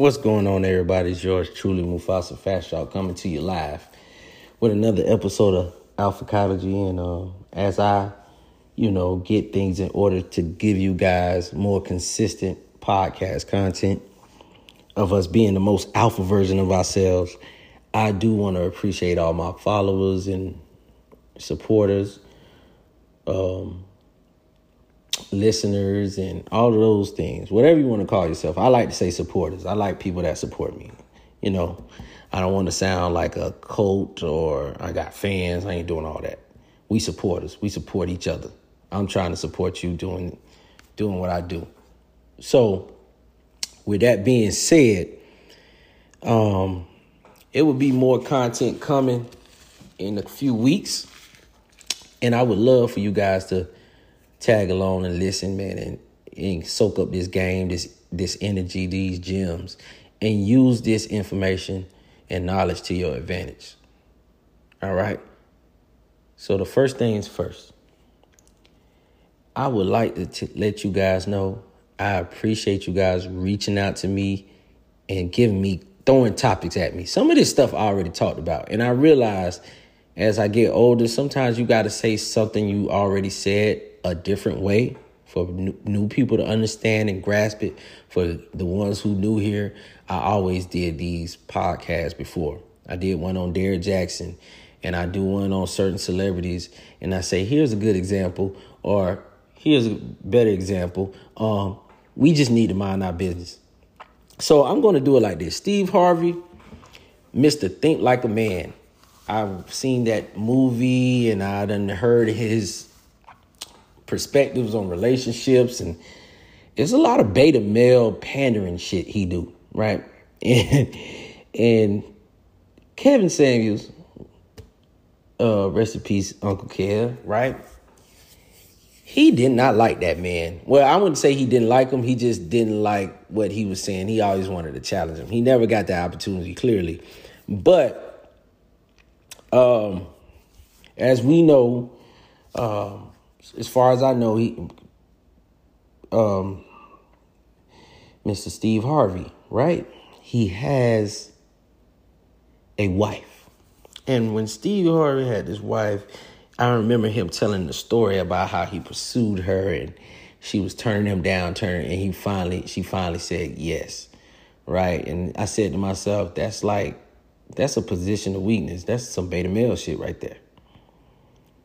What's going on, everybody? It's yours truly, Mufasa Fast Talk, coming to you live with another episode of Alpha Alphacology. And uh, as I, you know, get things in order to give you guys more consistent podcast content of us being the most alpha version of ourselves, I do want to appreciate all my followers and supporters, um, listeners and all of those things, whatever you want to call yourself. I like to say supporters. I like people that support me. You know, I don't want to sound like a cult or I got fans. I ain't doing all that. We supporters. We support each other. I'm trying to support you doing doing what I do. So, with that being said, um, it will be more content coming in a few weeks, and I would love for you guys to tag along and listen, man, and, and soak up this game, this this energy, these gems, and use this information and knowledge to your advantage. All right. So the first things first. I would like to t- let you guys know I appreciate you guys reaching out to me and giving me throwing topics at me. Some of this stuff I already talked about, and I realize as I get older, sometimes you got to say something you already said a different way for new people to understand and grasp it. For the ones who knew here, I always did these podcasts before. I did one on Derrick Jackson, and I do one on certain celebrities, and I say, here's a good example, or here's a better example. Um, we just need to mind our business. So I'm going to do it like this. Steve Harvey, Mr. Think Like a Man. I've seen that movie and I done heard his perspectives on relationships and it's a lot of beta male pandering shit he do, right? And and Kevin Samuels, uh, rest in peace, Uncle Kev, right? He did not like that man. Well, I wouldn't say he didn't like him. He just didn't like what he was saying. He always wanted to challenge him. He never got the opportunity, clearly. But um, as we know, um, as far as I know, he, um, Mr. Steve Harvey, right? He has a wife. And when Steve Harvey had his wife, I remember him telling the story about how he pursued her and she was turning him down, turning, and he finally, she finally said yes, right? And I said to myself, that's like, that's a position of weakness. That's some beta male shit right there.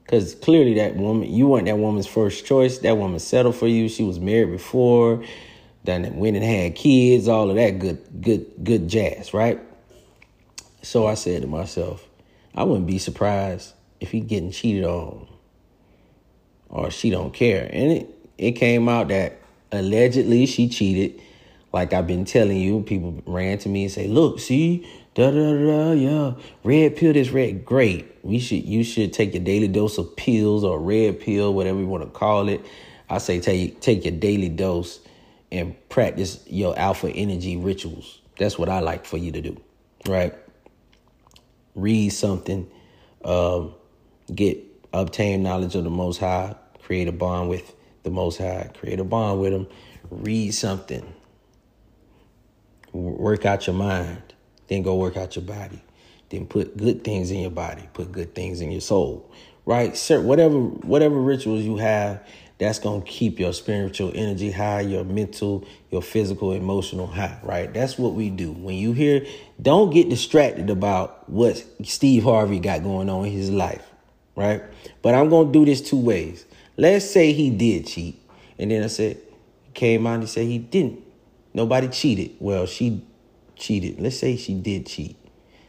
Because clearly, that woman, you weren't that woman's first choice. That woman settled for you. She was married before, then went and had kids, all of that good, good, good jazz, right? So I said to myself, I wouldn't be surprised if he getting cheated on or she don't care. And it, it came out that allegedly she cheated. Like I've been telling you, people ran to me and say, look, see, da da da, yeah, red pill is red. Great. We should you should take your daily dose of pills or red pill, whatever you want to call it. I say take take your daily dose and practice your alpha energy rituals. That's what I like for you to do. Right? Read something, um, get obtain knowledge of the most high, create a bond with the most high, create a bond with him, read something, work out your mind, then go work out your body. Then put good things in your body, put good things in your soul. Right? Sir, whatever whatever rituals you have, that's gonna keep your spiritual energy high, your mental, your physical, emotional high, right? That's what we do. When you hear, don't get distracted about what Steve Harvey got going on in his life, right? But I'm gonna do this two ways. Let's say he did cheat, and then I said, came out and he said he didn't. Nobody cheated. Well, she cheated. Let's say she did cheat.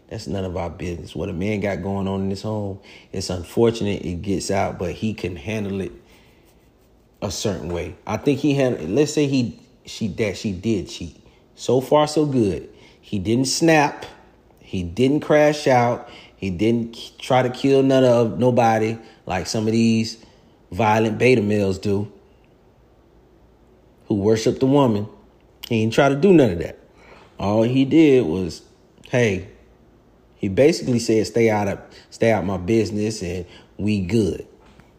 That's none of our business. What a man got going on in his home, it's unfortunate it gets out, but he can handle it a certain way. I think he had let's say he she that she did cheat. So far so good. He didn't snap. He didn't crash out. He didn't try to kill none of nobody like some of these violent beta males do who worship the woman. He didn't try to do none of that. All he did was, hey, he basically said, stay out of stay out my business and we good.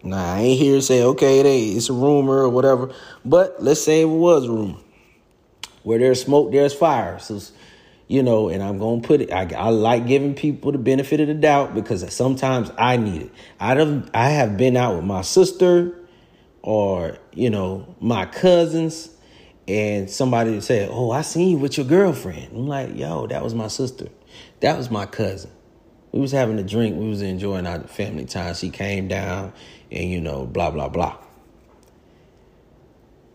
Now I ain't here to say, okay, it ain't, it's a rumor or whatever. But let's say it was a rumor. Where there's smoke, there's fire. So, you know, and I'm gonna put it. I, I like giving people the benefit of the doubt because sometimes I need it. I don't. I have been out with my sister, or you know, my cousins, and somebody said, "Oh, I seen you with your girlfriend." I'm like, "Yo, that was my sister. That was my cousin." We was having a drink. We was enjoying our family time. She came down, and you know, blah blah blah.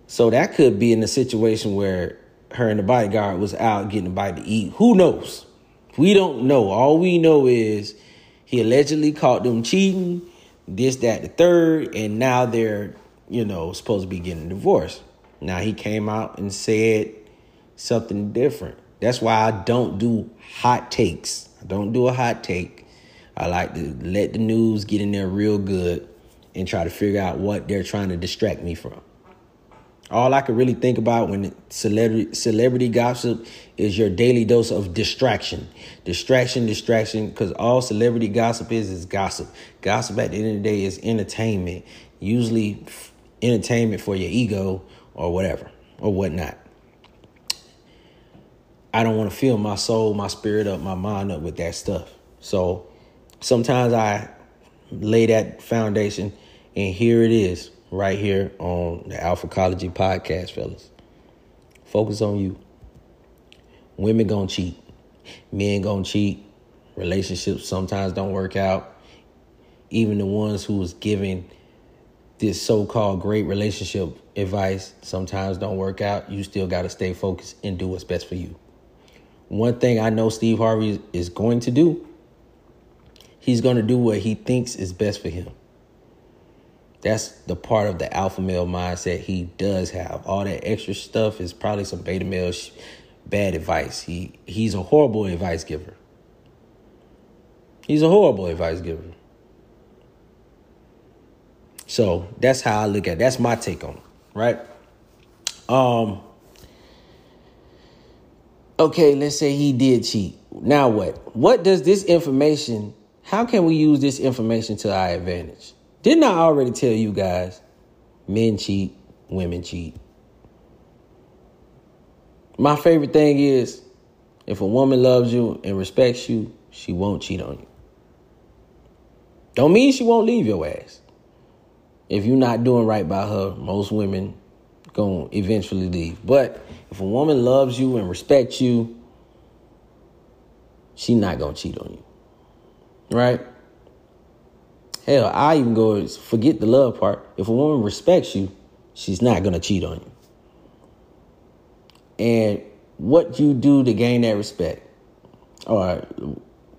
So that could be in a situation where her and the bodyguard was out getting a bite to eat. Who knows? We don't know. All we know is he allegedly caught them cheating, this, that, the third, and now they're, you know, supposed to be getting divorced. Now he came out and said something different. That's why I don't do hot takes. I don't do a hot take. I like to let the news get in there real good and try to figure out what they're trying to distract me from. All I can really think about when celebrity celebrity gossip is your daily dose of distraction, distraction, distraction. Because all celebrity gossip is is gossip. Gossip at the end of the day is entertainment, usually entertainment for your ego or whatever or whatnot. I don't want to fill my soul, my spirit up, my mind up with that stuff. So sometimes I lay that foundation, and here it is right here on the Alphacology podcast, fellas. Focus on you. Women gonna cheat. Men gonna cheat. Relationships sometimes don't work out. Even the ones who was giving this so-called great relationship advice sometimes don't work out. You still gotta stay focused and do what's best for you. One thing I know Steve Harvey is going to do, he's gonna do what he thinks is best for him. That's the part of the alpha male mindset he does have. All that extra stuff is probably some beta male sh- bad advice. He he's a horrible advice giver. He's a horrible advice giver. So that's how I look at it. That's my take on it, right? Um Okay, let's say he did cheat. Now what? What does this information, how can we use this information to our advantage? Didn't I already tell you guys? Men cheat, women cheat. My favorite thing is if a woman loves you and respects you, she won't cheat on you. Don't mean she won't leave your ass. If you're not doing right by her, most women gonna eventually leave. But if a woman loves you and respects you, she not gonna cheat on you. Right? Hell, I even go forget the love part. If a woman respects you, she's not gonna cheat on you. And what you do to gain that respect, or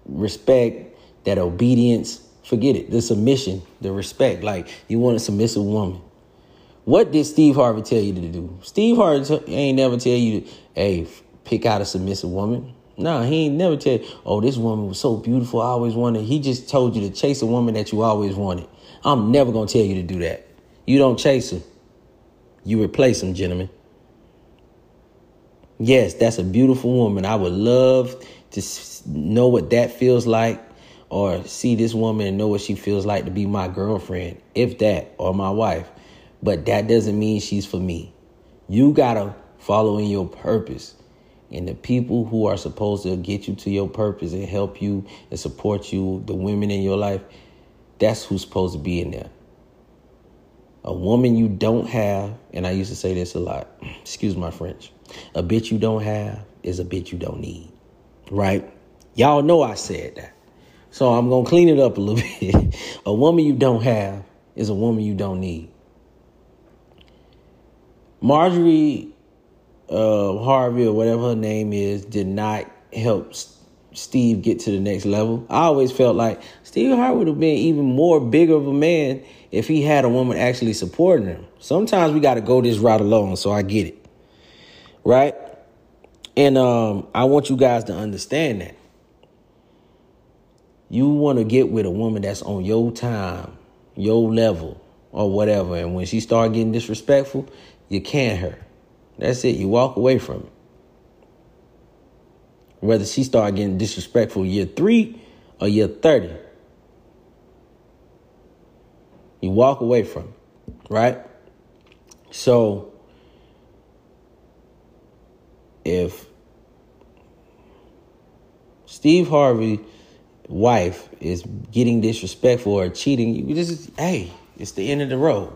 respect, that obedience, forget it. The submission, the respect. Like you want a submissive woman. What did Steve Harvey tell you to do? Steve Harvey t- ain't never tell you, to, hey, pick out a submissive woman. No, he ain't never tell you, oh, this woman was so beautiful, I always wanted. He just told you to chase a woman that you always wanted. I'm never gonna tell you to do that. You don't chase her. You replace them, gentlemen. Yes, that's a beautiful woman. I would love to know what that feels like or see this woman and know what she feels like to be my girlfriend, if that, or my wife. But that doesn't mean she's for me. You gotta follow in your purpose. And the people who are supposed to get you to your purpose and help you and support you, the women in your life, that's who's supposed to be in there. A woman you don't have, and I used to say this a lot, excuse my French, a bitch you don't have is a bitch you don't need. Right? Y'all know I said that. So I'm going to clean it up a little bit. a woman you don't have is a woman you don't need. Marjorie uh, Harvey or whatever her name is did not help Steve get to the next level. I always felt like Steve Harvey would have been even more bigger of a man if he had a woman actually supporting him. Sometimes we got to go this route alone, so I get it. Right? And um, I want you guys to understand that. You want to get with a woman that's on your time, your level, or whatever. And when she start getting disrespectful, you can her. That's it. You walk away from it. Whether she start getting disrespectful year three or year 30. You walk away from it, right? So if Steve Harvey wife is getting disrespectful or cheating, you just hey, it's the end of the road.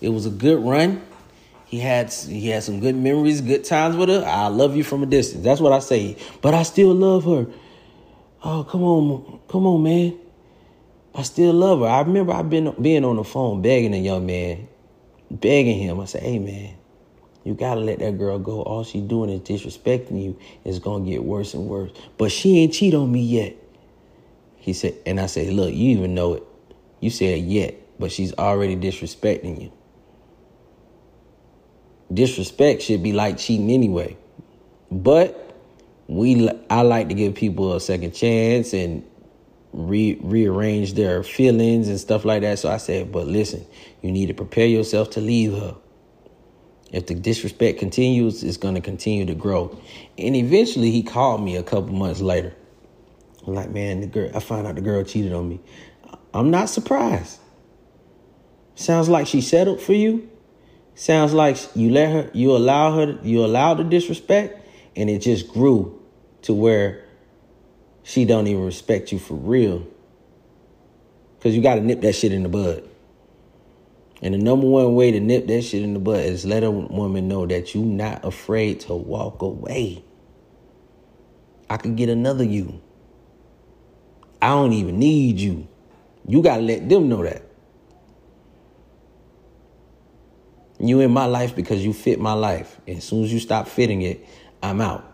It was a good run. He had he had some good memories, good times with her. I love you from a distance. That's what I say. But I still love her. Oh, come on, come on, man. I still love her. I remember I've been being on the phone begging a young man, begging him. I said, "Hey, man, you gotta let that girl go. All she doing is disrespecting you. It's gonna get worse and worse. But she ain't cheat on me yet." He said, and I said, "Look, you even know it. You said yet, but she's already disrespecting you." disrespect should be like cheating anyway. But we, I like to give people a second chance and re, rearrange their feelings and stuff like that. So I said, but listen, you need to prepare yourself to leave her. If the disrespect continues, it's going to continue to grow. And eventually, he called me a couple months later. I'm like, man, the girl, I find out the girl cheated on me. I'm not surprised. Sounds like she settled for you. Sounds like you let her, you allow her, you allow the disrespect, and it just grew to where she don't even respect you for real. Cause you gotta nip that shit in the bud. And the number one way to nip that shit in the bud is let a woman know that you not afraid to walk away. I could get another you. I don't even need you. You gotta let them know that. You in my life because you fit my life. And as soon as you stop fitting it, I'm out.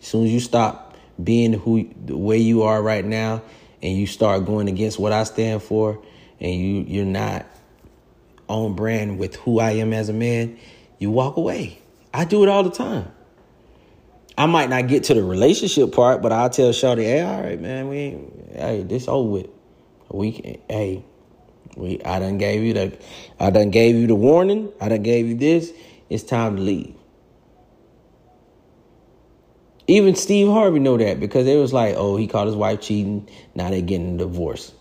As soon as you stop being who the way you are right now and you start going against what I stand for and you you're not on brand with who I am as a man, you walk away. I do it all the time. I might not get to the relationship part, but I'll tell Shawty, hey, all right, man, we ain't, hey, this over with. We can, hey, we I done gave you the I done gave you the warning. I done gave you this. It's time to leave. Even Steve Harvey know that because it was like, oh, he caught his wife cheating. Now they getting a divorce.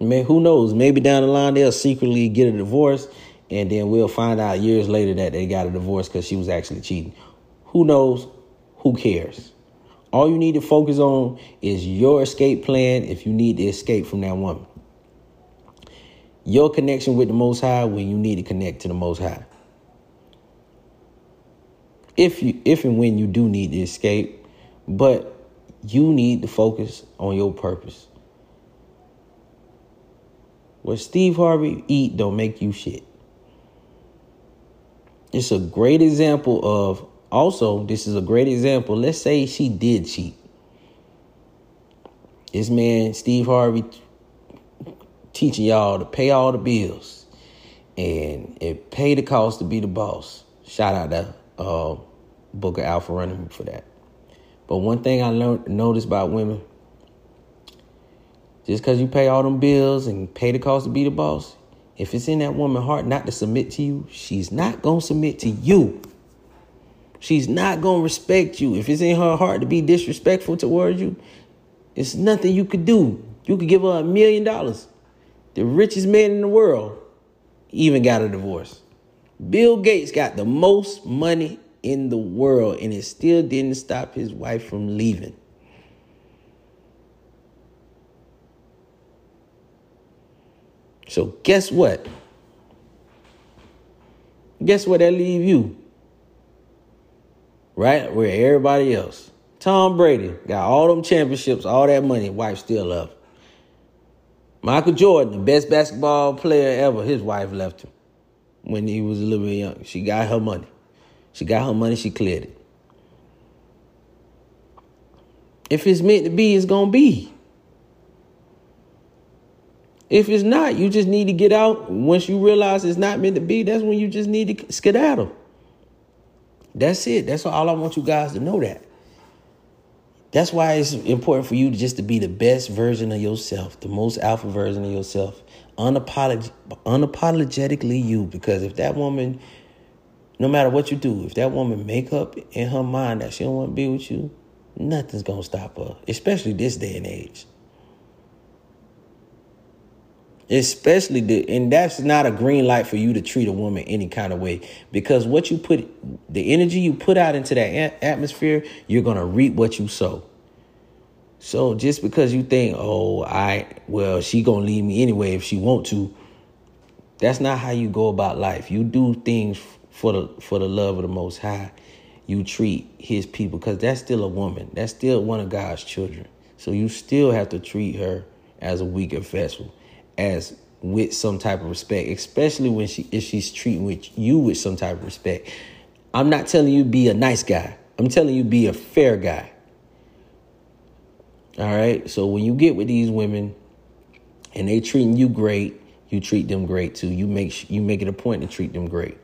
Man, who knows? Maybe down the line they'll secretly get a divorce, and then we'll find out years later that they got a divorce because she was actually cheating. Who knows? Who cares? All you need to focus on is your escape plan if you need to escape from that woman. Your connection with the Most High when you need to connect to the Most High. If you if and when you do need to escape, but you need to focus on your purpose. What Steve Harvey eat don't make you shit. It's a great example of also, this is a great example. Let's say she did cheat. This man, Steve Harvey, teaching y'all to pay all the bills and it pay the cost to be the boss. Shout out to uh, Booker Alpha running for that. But one thing I learned noticed about women, just because you pay all them bills and pay the cost to be the boss, if it's in that woman's heart not to submit to you, she's not gonna submit to you. She's not going to respect you. If it's in her heart to be disrespectful towards you, it's nothing you could do. You could give her a million dollars. The richest man in the world even got a divorce. Bill Gates got the most money in the world, and it still didn't stop his wife from leaving. So, guess what? Guess what that leave you? right? Where everybody else. Tom Brady got all them championships, all that money, wife still love. Michael Jordan, the best basketball player ever, his wife left him when he was a little bit young. She got her money. She got her money, she cleared it. If it's meant to be, it's to be. If it's not, you just need to get out. Once you realize it's not meant to be, that's when you just need to skedaddle. That's it. That's all I want you guys to know that. That's why it's important for you just to be the best version of yourself, the most alpha version of yourself, unapolog- unapologetically you. Because if that woman, no matter what you do, if that woman make up in her mind that she don't want to be with you, nothing's gonna stop her. Especially this day and age. Especially the and that's not a green light for you to treat a woman any kind of way because what you put the energy you put out into that atmosphere, you're going to reap what you sow. So just because you think, "Oh, I well, she going to leave me anyway if she want to." That's not how you go about life. You do things for the for the love of the most high. You treat his people cuz that's still a woman. That's still one of God's children. So you still have to treat her as a weaker vessel as with some type of respect, especially when she if she's treating with you with some type of respect. I'm not telling you be a nice guy. I'm telling you be a fair guy. All right? So when you get with these women and they treating you great, you treat them great too. You make you make it a point to treat them great.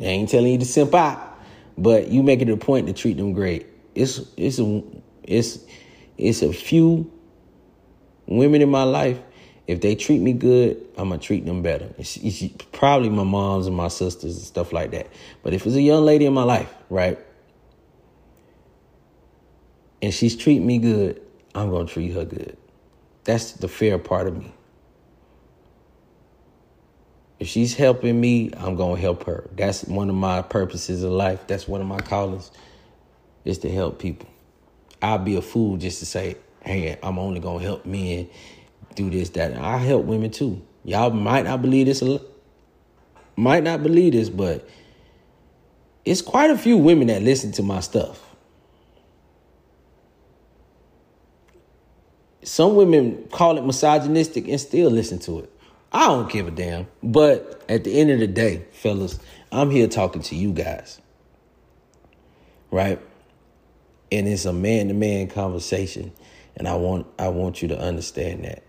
I ain't telling you to simp out, but you make it a point to treat them great. It's it's a it's it's a few women in my life, if they treat me good, I'm gonna treat them better. It's, it's probably my moms and my sisters and stuff like that. But if it's a young lady in my life, right, and she's treating me good, I'm gonna treat her good. That's the fair part of me. If she's helping me, I'm gonna help her. That's one of my purposes in life. That's one of my callings, is to help people. I'll be a fool just to say, hey, I'm only gonna help men do this, that. I help women too. Y'all might not believe this, might not believe this, but it's quite a few women that listen to my stuff. Some women call it misogynistic and still listen to it. I don't give a damn. But at the end of the day, fellas, I'm here talking to you guys. Right? And it's a man to man conversation. And I want I want you to understand that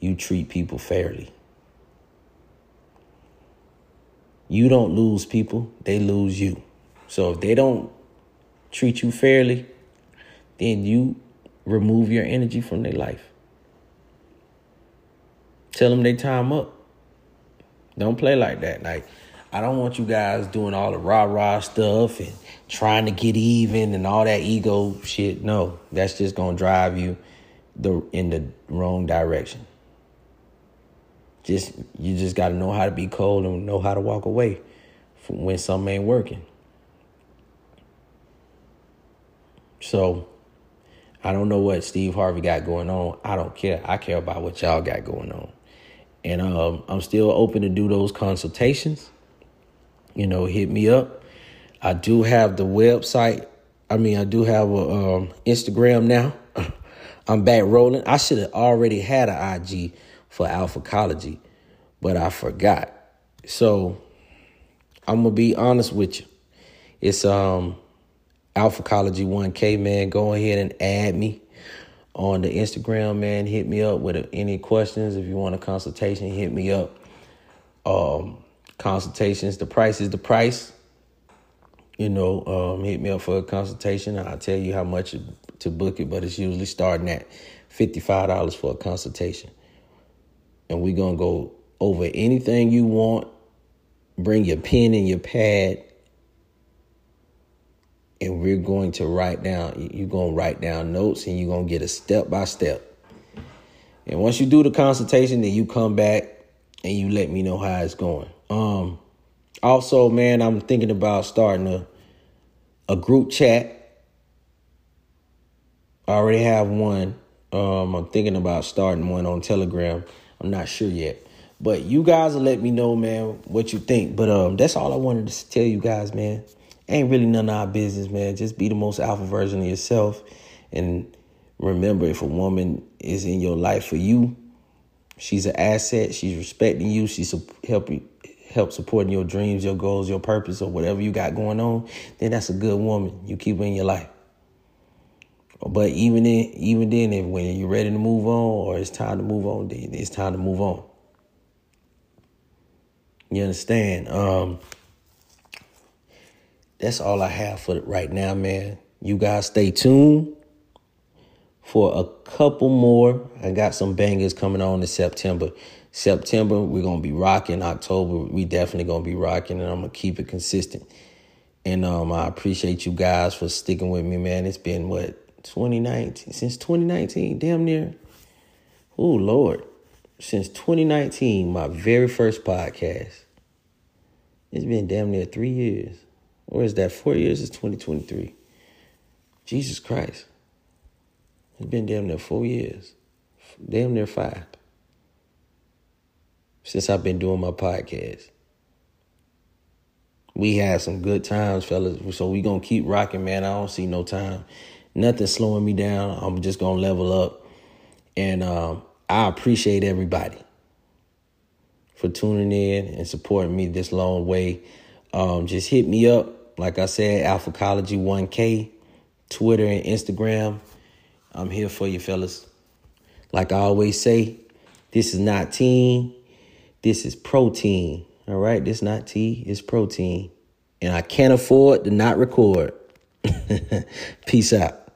you treat people fairly. You don't lose people, they lose you. So if they don't treat you fairly, then you remove your energy from their life. Tell them they time up. Don't play like that. Like I don't want you guys doing all the rah rah stuff and trying to get even and all that ego shit. No, that's just gonna drive you the in the wrong direction. Just you just got to know how to be cold and know how to walk away from when something ain't working. So I don't know what Steve Harvey got going on. I don't care. I care about what y'all got going on. And um, I'm still open to do those consultations. You know, hit me up. I do have the website. I mean, I do have a um, Instagram now. I'm back rolling. I should have already had an IG for Alphacology, but I forgot. So I'm gonna be honest with you. It's um Alphacology 1K, man. Go ahead and add me on the Instagram, man. Hit me up with any questions. If you want a consultation, hit me up. Um, consultations, the price is the price. You know, um, hit me up for a consultation. I'll tell you how much to book it, but it's usually starting at $55 for a consultation. And we're going to go over anything you want. Bring your pen and your pad. And we're going to write down, you're going to write down notes and you're going to get a step by step. And once you do the consultation, then you come back and you let me know how it's going. Um, also, man, I'm thinking about starting a a group chat I already have one. Um, I'm thinking about starting one on Telegram. I'm not sure yet. But you guys will let me know, man, what you think. But um, that's all I wanted to tell you guys, man. Ain't really none of our business, man. Just be the most alpha version of yourself. And remember, if a woman is in your life for you, she's an asset. She's respecting you. She's helping help supporting your dreams, your goals, your purpose, or whatever you got going on. Then that's a good woman. You keep her in your life. But even then, even then, if when you're ready to move on or it's time to move on, then it's time to move on. You understand? Um, that's all I have for right now, man. You guys stay tuned for a couple more. I got some bangers coming on in September. September, we're gonna be rocking. October, we definitely gonna be rocking, and I'm gonna keep it consistent. And um, I appreciate you guys for sticking with me, man. It's been what 2019 since 2019, damn near oh Lord, since 2019, my very first podcast. It's been damn near three years. Or is that four years? It's 2023. Jesus Christ. It's been damn near four years. Damn near five. Since I've been doing my podcast. We had some good times, fellas. So we gonna keep rocking, man. I don't see no time. Nothing slowing me down. I'm just gonna level up. And um, I appreciate everybody for tuning in and supporting me this long way. Um, just hit me up. Like I said, Alphacology 1K, Twitter and Instagram. I'm here for you, fellas. Like I always say, this is not teen. This is protein. All right, this not tea, it's protein. And I can't afford to not record. Peace out.